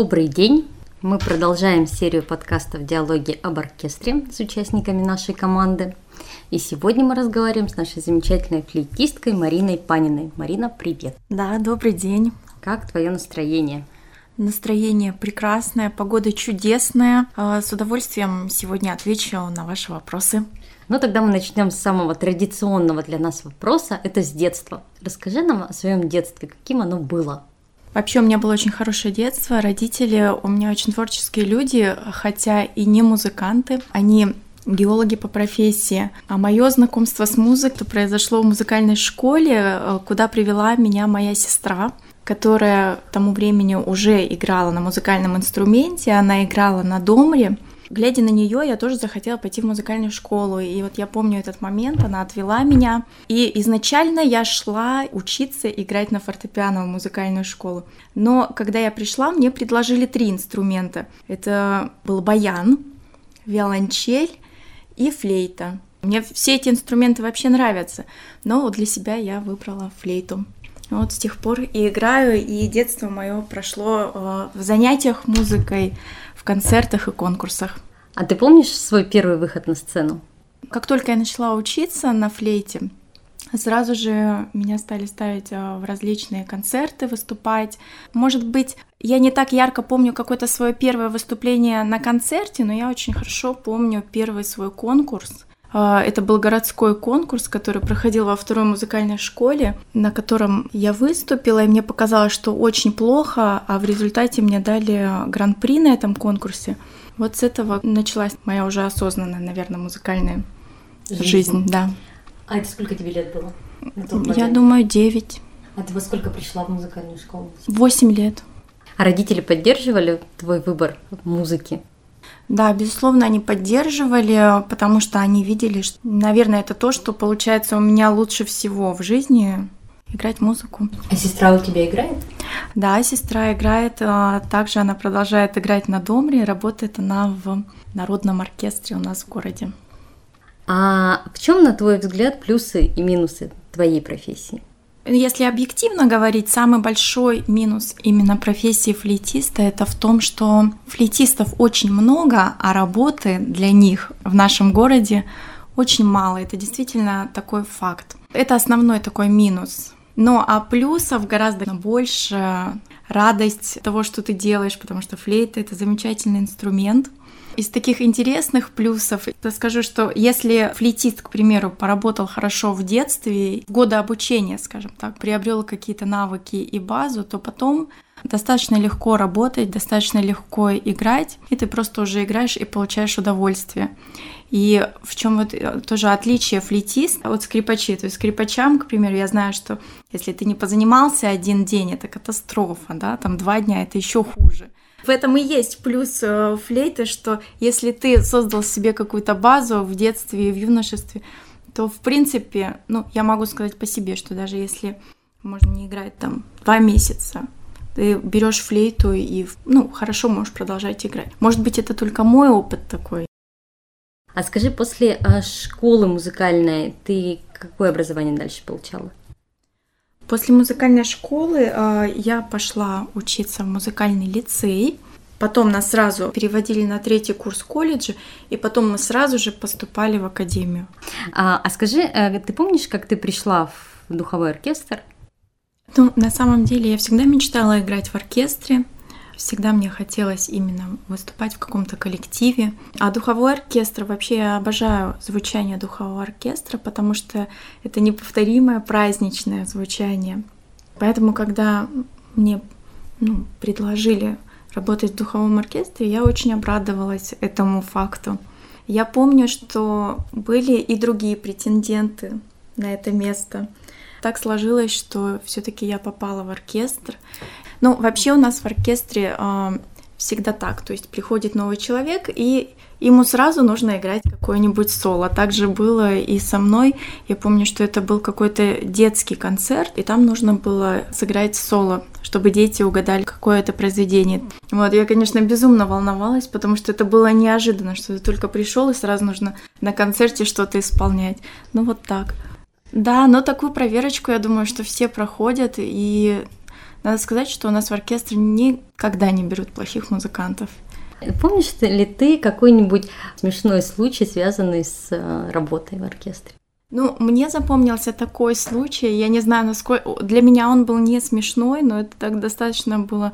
Добрый день! Мы продолжаем серию подкастов «Диалоги об оркестре» с участниками нашей команды. И сегодня мы разговариваем с нашей замечательной флейтисткой Мариной Паниной. Марина, привет! Да, добрый день! Как твое настроение? Настроение прекрасное, погода чудесная. А, с удовольствием сегодня отвечу на ваши вопросы. Ну тогда мы начнем с самого традиционного для нас вопроса. Это с детства. Расскажи нам о своем детстве, каким оно было. Вообще у меня было очень хорошее детство. Родители у меня очень творческие люди, хотя и не музыканты. Они геологи по профессии. А мое знакомство с музыкой произошло в музыкальной школе, э, куда привела меня моя сестра которая к тому времени уже играла на музыкальном инструменте, она играла на домре. Глядя на нее, я тоже захотела пойти в музыкальную школу. И вот я помню этот момент, она отвела меня. И изначально я шла учиться играть на фортепиано в музыкальную школу. Но когда я пришла, мне предложили три инструмента. Это был баян, виолончель и флейта. Мне все эти инструменты вообще нравятся, но вот для себя я выбрала флейту. Вот с тех пор и играю, и детство мое прошло э, в занятиях музыкой, в концертах и конкурсах. А ты помнишь свой первый выход на сцену? Как только я начала учиться на флейте, сразу же меня стали ставить э, в различные концерты, выступать. Может быть, я не так ярко помню какое-то свое первое выступление на концерте, но я очень хорошо помню первый свой конкурс, это был городской конкурс, который проходил во второй музыкальной школе, на котором я выступила, и мне показалось, что очень плохо, а в результате мне дали гран-при на этом конкурсе. Вот с этого началась моя уже осознанная, наверное, музыкальная жизнь. жизнь да. А это сколько тебе лет было? Я думаю, девять. А ты во сколько пришла в музыкальную школу? Восемь лет. А родители поддерживали твой выбор музыки? Да, безусловно, они поддерживали, потому что они видели, что, наверное, это то, что получается у меня лучше всего в жизни играть музыку. А сестра у тебя играет? Да, сестра играет. А, также она продолжает играть на домре. Работает она в народном оркестре у нас в городе. А в чем, на твой взгляд, плюсы и минусы твоей профессии? Если объективно говорить, самый большой минус именно профессии флейтиста это в том, что флейтистов очень много, а работы для них в нашем городе очень мало. Это действительно такой факт. Это основной такой минус. Но а плюсов гораздо больше. Радость того, что ты делаешь, потому что флейта — это замечательный инструмент. Из таких интересных плюсов я скажу, что если флейтист, к примеру, поработал хорошо в детстве, в годы обучения, скажем так, приобрел какие-то навыки и базу, то потом достаточно легко работать, достаточно легко играть, и ты просто уже играешь и получаешь удовольствие. И в чем вот э, тоже отличие флейтиста от скрипачей. То есть скрипачам, к примеру, я знаю, что если ты не позанимался один день, это катастрофа, да, там два дня это еще хуже. В этом и есть плюс э, флейты, что если ты создал себе какую-то базу в детстве и в юношестве, то в принципе, ну, я могу сказать по себе, что даже если можно не играть там два месяца, ты берешь флейту и, ну, хорошо можешь продолжать играть. Может быть, это только мой опыт такой. А скажи, после а, школы музыкальной ты какое образование дальше получала? После музыкальной школы э, я пошла учиться в музыкальный лицей. Потом нас сразу переводили на третий курс колледжа, и потом мы сразу же поступали в академию. А, а скажи, э, ты помнишь, как ты пришла в духовой оркестр? Ну, на самом деле я всегда мечтала играть в оркестре. Всегда мне хотелось именно выступать в каком-то коллективе. А духовой оркестр, вообще я обожаю звучание духового оркестра, потому что это неповторимое праздничное звучание. Поэтому, когда мне ну, предложили работать в духовом оркестре, я очень обрадовалась этому факту. Я помню, что были и другие претенденты на это место. Так сложилось, что все-таки я попала в оркестр. Ну, вообще у нас в оркестре э, всегда так, то есть приходит новый человек, и ему сразу нужно играть какое-нибудь соло. Так же было и со мной. Я помню, что это был какой-то детский концерт, и там нужно было сыграть соло, чтобы дети угадали, какое это произведение. Вот, я, конечно, безумно волновалась, потому что это было неожиданно, что ты только пришел и сразу нужно на концерте что-то исполнять. Ну вот так. Да, но такую проверочку, я думаю, что все проходят, и Надо сказать, что у нас в оркестре никогда не берут плохих музыкантов. Помнишь ли ты какой-нибудь смешной случай, связанный с э, работой в оркестре? Ну, мне запомнился такой случай, я не знаю, насколько... Для меня он был не смешной, но это так достаточно было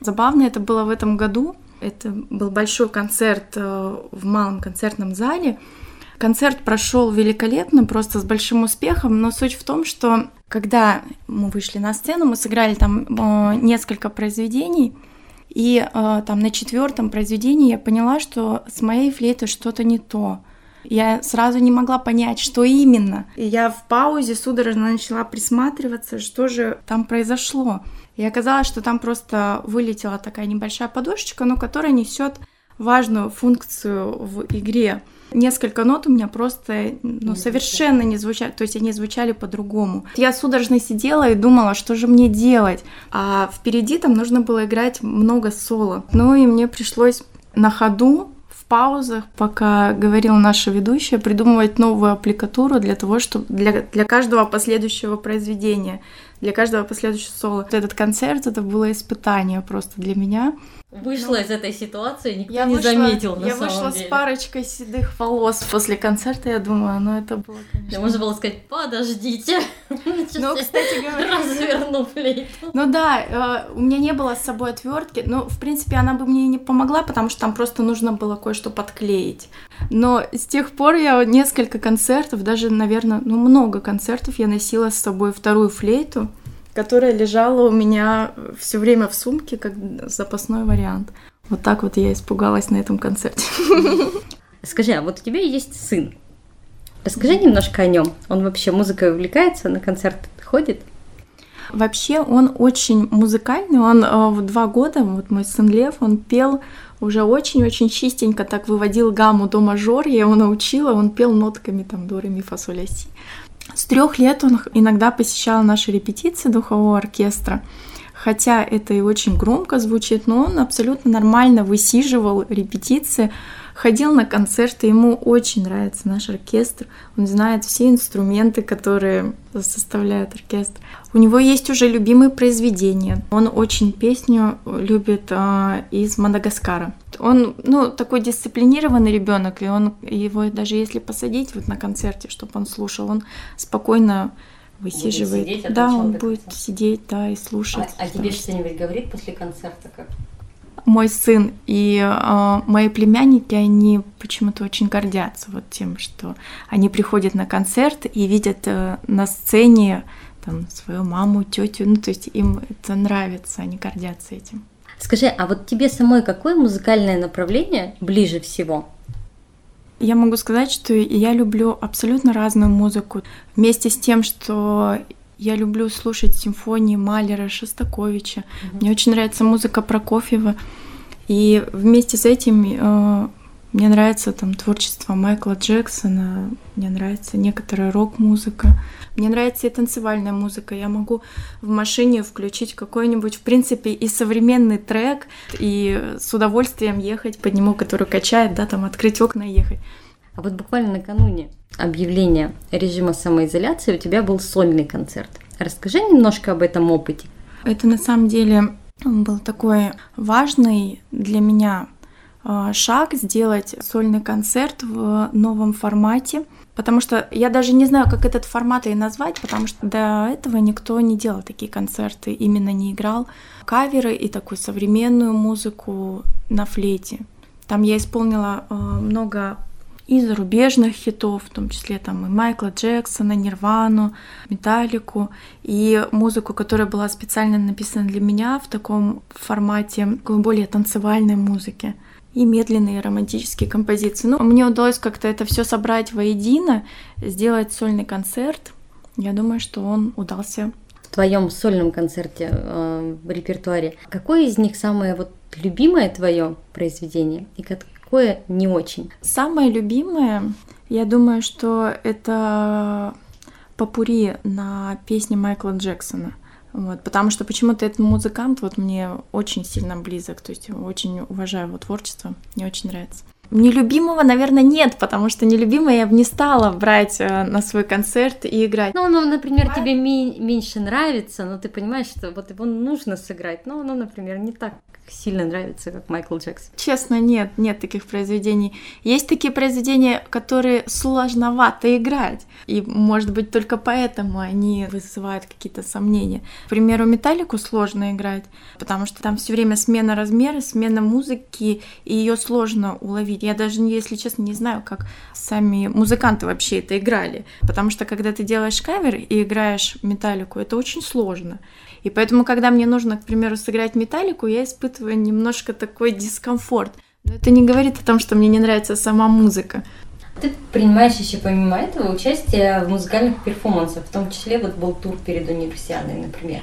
забавно. Это было в этом году. Это был большой концерт э, в малом концертном зале. Концерт прошел великолепно, просто с большим успехом, но суть в том, что когда мы вышли на сцену, мы сыграли там э, несколько произведений, и э, там на четвертом произведении я поняла, что с моей флейтой что-то не то. Я сразу не могла понять, что именно. И я в паузе судорожно начала присматриваться, что же там произошло. И оказалось, что там просто вылетела такая небольшая подушечка, но которая несет важную функцию в игре. Несколько нот у меня просто ну, совершенно не звучали, то есть они звучали по-другому. Я судорожно сидела и думала, что же мне делать. А впереди там нужно было играть много соло. Ну и мне пришлось на ходу в паузах, пока говорила наша ведущая, придумывать новую аппликатуру для того, чтобы для, для каждого последующего произведения для каждого последующего соло. Этот концерт, это было испытание просто для меня. Вышла ну, из этой ситуации, никто я не вышла, заметил на Я самом вышла деле. с парочкой седых волос после концерта, я думаю, ну это было, конечно... Можно было сказать, подождите. Ну, кстати говоря... Разверну флейту. Ну да, э, у меня не было с собой отвертки, но, в принципе, она бы мне не помогла, потому что там просто нужно было кое-что подклеить. Но с тех пор я несколько концертов, даже, наверное, ну много концертов я носила с собой вторую флейту, которая лежала у меня все время в сумке как запасной вариант. Вот так вот я испугалась на этом концерте. Скажи, а вот у тебя есть сын. Расскажи немножко о нем. Он вообще музыкой увлекается, на концерт ходит? Вообще он очень музыкальный. Он э, в два года, вот мой сын Лев, он пел уже очень-очень чистенько так выводил гамму до мажор, я его научила, он пел нотками там до, ре, ми, фа, соль, си. С трех лет он иногда посещал наши репетиции духового оркестра, хотя это и очень громко звучит, но он абсолютно нормально высиживал репетиции, ходил на концерты, ему очень нравится наш оркестр, он знает все инструменты, которые составляют оркестр. У него есть уже любимые произведения, он очень песню любит э, из Мадагаскара. Он, ну, такой дисциплинированный ребенок, и он его даже если посадить вот на концерте, чтобы он слушал, он спокойно высиживает. Будет сидеть, да, он будет сидеть, да, и слушать. А, а тебе что-нибудь говорит после концерта как? мой сын и э, мои племянники, они почему-то очень гордятся вот тем, что они приходят на концерт и видят э, на сцене там свою маму, тетю, ну то есть им это нравится, они гордятся этим. Скажи, а вот тебе самой какое музыкальное направление ближе всего? Я могу сказать, что я люблю абсолютно разную музыку. Вместе с тем, что я люблю слушать симфонии Малера, Шостаковича. Mm-hmm. Мне очень нравится музыка Прокофьева. И вместе с этим э, мне нравится там творчество Майкла Джексона, мне нравится некоторая рок-музыка, мне нравится и танцевальная музыка. Я могу в машине включить какой-нибудь, в принципе, и современный трек, и с удовольствием ехать по нему, который качает, да, там открыть окна и ехать. А вот буквально накануне объявления режима самоизоляции у тебя был сольный концерт. Расскажи немножко об этом опыте. Это на самом деле был такой важный для меня шаг сделать сольный концерт в новом формате, потому что я даже не знаю, как этот формат и назвать, потому что до этого никто не делал такие концерты, именно не играл. Каверы и такую современную музыку на флейте. Там я исполнила а, много и зарубежных хитов, в том числе там и Майкла Джексона, Нирвану, Металлику, и музыку, которая была специально написана для меня в таком формате более танцевальной музыки и медленные романтические композиции. Ну, мне удалось как-то это все собрать воедино, сделать сольный концерт. Я думаю, что он удался. В твоем сольном концерте э, в репертуаре какое из них самое вот любимое твое произведение и какое не очень? Самое любимое, я думаю, что это попури на песне Майкла Джексона. Вот, потому что почему-то этот музыкант вот мне очень сильно близок, то есть очень уважаю его творчество, мне очень нравится. Нелюбимого, наверное, нет, потому что нелюбимое я бы не стала брать э, на свой концерт и играть. Ну, оно, например, тебе ми- меньше нравится, но ты понимаешь, что вот его нужно сыграть, но оно, например, не так сильно нравится, как Майкл Джексон. Честно, нет, нет таких произведений. Есть такие произведения, которые сложновато играть, и, может быть, только поэтому они вызывают какие-то сомнения. К примеру, Металлику сложно играть, потому что там все время смена размера, смена музыки, и ее сложно уловить. Я даже, если честно, не знаю, как сами музыканты вообще это играли, потому что когда ты делаешь кавер и играешь Металлику, это очень сложно. И поэтому, когда мне нужно, к примеру, сыграть металлику, я испытываю немножко такой дискомфорт. Но это не говорит о том, что мне не нравится сама музыка. Ты принимаешь еще помимо этого участие в музыкальных перформансах, в том числе вот был тур перед универсиадой, например.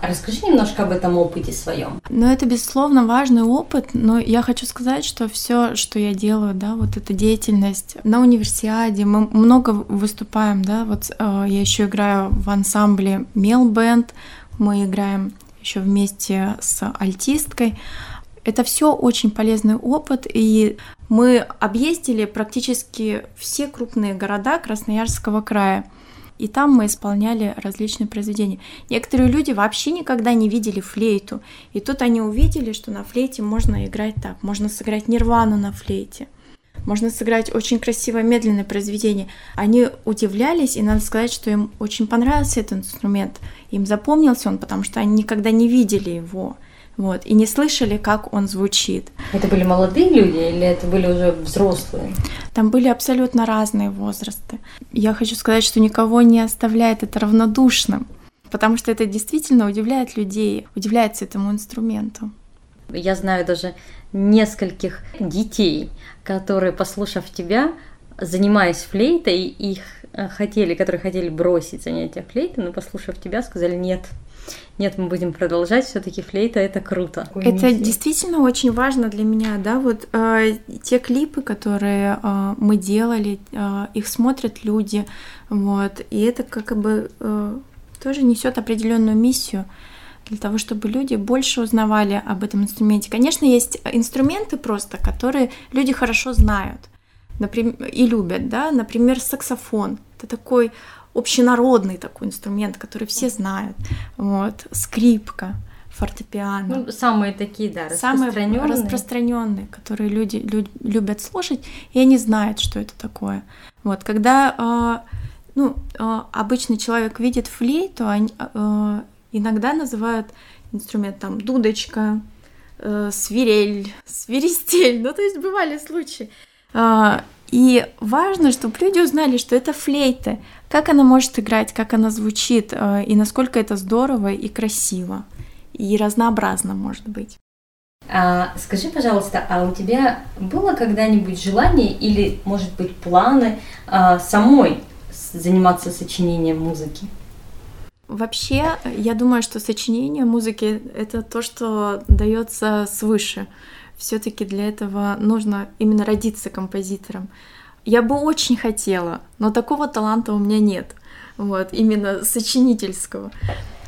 А расскажи немножко об этом опыте своем. Ну, это, безусловно, важный опыт, но я хочу сказать, что все, что я делаю, да, вот эта деятельность на универсиаде, мы много выступаем, да, вот э, я еще играю в ансамбле Мел Бенд, мы играем еще вместе с альтисткой. Это все очень полезный опыт, и мы объездили практически все крупные города Красноярского края. И там мы исполняли различные произведения. Некоторые люди вообще никогда не видели флейту. И тут они увидели, что на флейте можно играть так. Можно сыграть нирвану на флейте. Можно сыграть очень красивое медленное произведение. Они удивлялись, и надо сказать, что им очень понравился этот инструмент. Им запомнился он, потому что они никогда не видели его. Вот, и не слышали, как он звучит. Это были молодые люди или это были уже взрослые? Там были абсолютно разные возрасты. Я хочу сказать, что никого не оставляет это равнодушным, потому что это действительно удивляет людей, удивляется этому инструменту. Я знаю даже нескольких детей, которые, послушав тебя, занимаясь флейтой, их хотели, которые хотели бросить занятия флейтой, но послушав тебя, сказали нет. Нет, мы будем продолжать. Все-таки флейта это круто. Это действительно очень важно для меня, да. Вот э, те клипы, которые э, мы делали, э, их смотрят люди, вот, и это как бы э, тоже несет определенную миссию для того, чтобы люди больше узнавали об этом инструменте. Конечно, есть инструменты просто, которые люди хорошо знают например, и любят, да, например, саксофон. Это такой общенародный такой инструмент, который все знают. Вот, скрипка, фортепиано. Ну, самые такие, да, распространенные. Самые распространенные, которые люди, люди любят слушать, и они знают, что это такое. Вот, когда э, ну, э, обычный человек видит флейту, они, э, иногда называют инструмент там дудочка, э, свирель, свиристель. Ну, то есть бывали случаи. Э, и важно, чтобы люди узнали, что это флейта, как она может играть, как она звучит, э, и насколько это здорово и красиво, и разнообразно может быть. А, скажи, пожалуйста, а у тебя было когда-нибудь желание или, может быть, планы а, самой заниматься сочинением музыки? Вообще, я думаю, что сочинение музыки — это то, что дается свыше. Все-таки для этого нужно именно родиться композитором. Я бы очень хотела, но такого таланта у меня нет. Вот, именно сочинительского.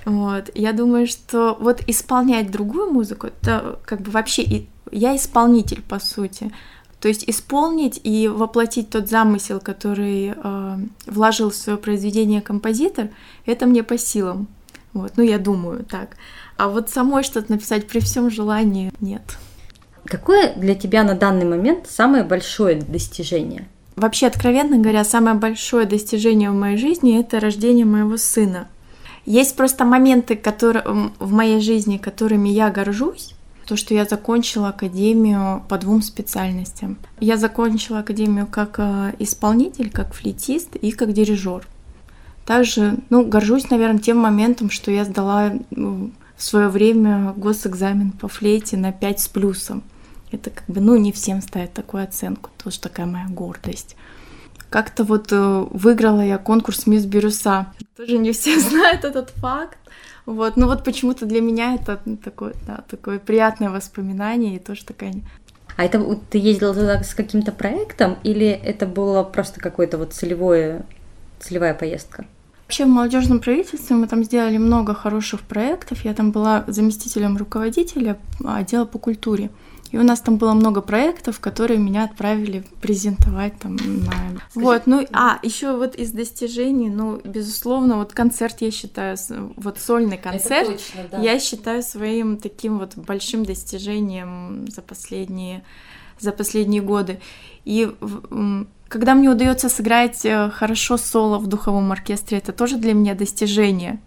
Вот. Я думаю, что вот исполнять другую музыку, это как бы вообще я исполнитель, по сути. То есть исполнить и воплотить тот замысел, который э, вложил в свое произведение композитор, это мне по силам. Вот, ну я думаю так. А вот самой что-то написать при всем желании нет. Какое для тебя на данный момент самое большое достижение? Вообще, откровенно говоря, самое большое достижение в моей жизни это рождение моего сына. Есть просто моменты, которые в моей жизни, которыми я горжусь, то, что я закончила академию по двум специальностям. Я закончила академию как э, исполнитель, как флейтист и как дирижер. Также, ну, горжусь, наверное, тем моментом, что я сдала в свое время госэкзамен по флейте на 5 с плюсом. Это как бы, ну, не всем ставят такую оценку, тоже такая моя гордость. Как-то вот э, выиграла я конкурс Мисс Бирюса. Тоже не все знают этот факт. Вот, ну вот почему-то для меня это такое, да, такое приятное воспоминание и тоже такая... А это ты ездила туда с каким-то проектом или это было просто какое-то вот целевое, целевая поездка? Вообще в молодежном правительстве мы там сделали много хороших проектов. Я там была заместителем руководителя отдела по культуре. И у нас там было много проектов, которые меня отправили презентовать там на... Скажи, вот, ну, а, еще вот из достижений, ну, безусловно, вот концерт я считаю, вот сольный концерт, точно, да. я считаю своим таким вот большим достижением за последние, за последние годы. И когда мне удается сыграть э, хорошо соло в духовом оркестре, это тоже для меня достижение.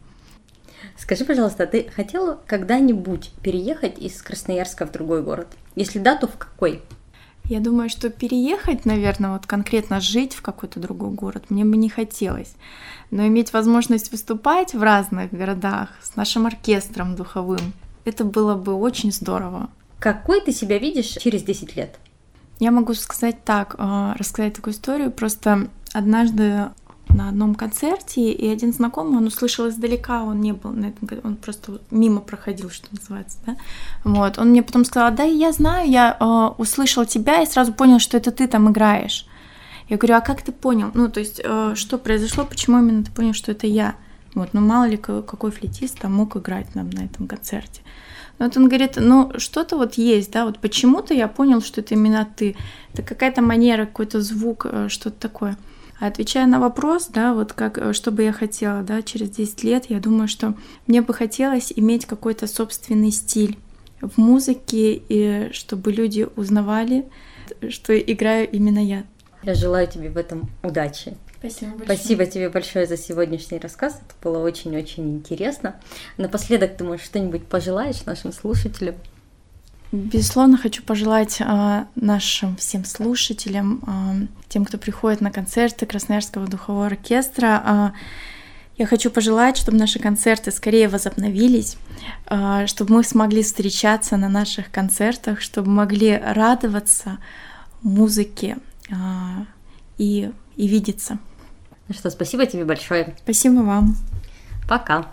Скажи, пожалуйста, ты хотела когда-нибудь переехать из Красноярска в другой город? Если да, то в какой? Я думаю, что переехать, наверное, вот конкретно жить в какой-то другой город мне бы не хотелось. Но иметь возможность выступать в разных городах с нашим оркестром духовым, это было бы очень здорово. Какой ты себя видишь через 10 лет? Я могу сказать так, а, рассказать такую историю. Просто однажды на одном концерте, и один знакомый, он услышал издалека, он не был на этом, он просто мимо проходил, что называется, да, вот, он мне потом сказал, да, я знаю, я э, услышал тебя и сразу понял, что это ты там играешь. Я говорю, а как ты понял? Ну, то есть, э, что произошло, почему именно ты понял, что это я? Вот, ну, мало ли, какой флетист там мог играть нам на этом концерте. Вот он говорит, ну, что-то вот есть, да, вот почему-то я понял, что это именно ты. Это какая-то манера, какой-то звук, э, что-то такое. А отвечая на вопрос, да, вот как, э, что бы я хотела, да, через 10 лет, я думаю, что мне бы хотелось иметь какой-то собственный стиль в музыке, и чтобы люди узнавали, что играю именно я. Я желаю тебе в этом удачи. Спасибо большое. Спасибо тебе большое за сегодняшний рассказ. Это было очень-очень интересно. Напоследок, ты можешь что-нибудь пожелаешь нашим слушателям? Безусловно, хочу пожелать э, нашим всем слушателям, э, тем, кто приходит на концерты Красноярского духового оркестра, э, я хочу пожелать, чтобы наши концерты скорее возобновились, э, чтобы мы смогли встречаться на наших концертах, чтобы могли радоваться музыке э, и, и видеться. Ну что, спасибо тебе большое. Спасибо вам. Пока.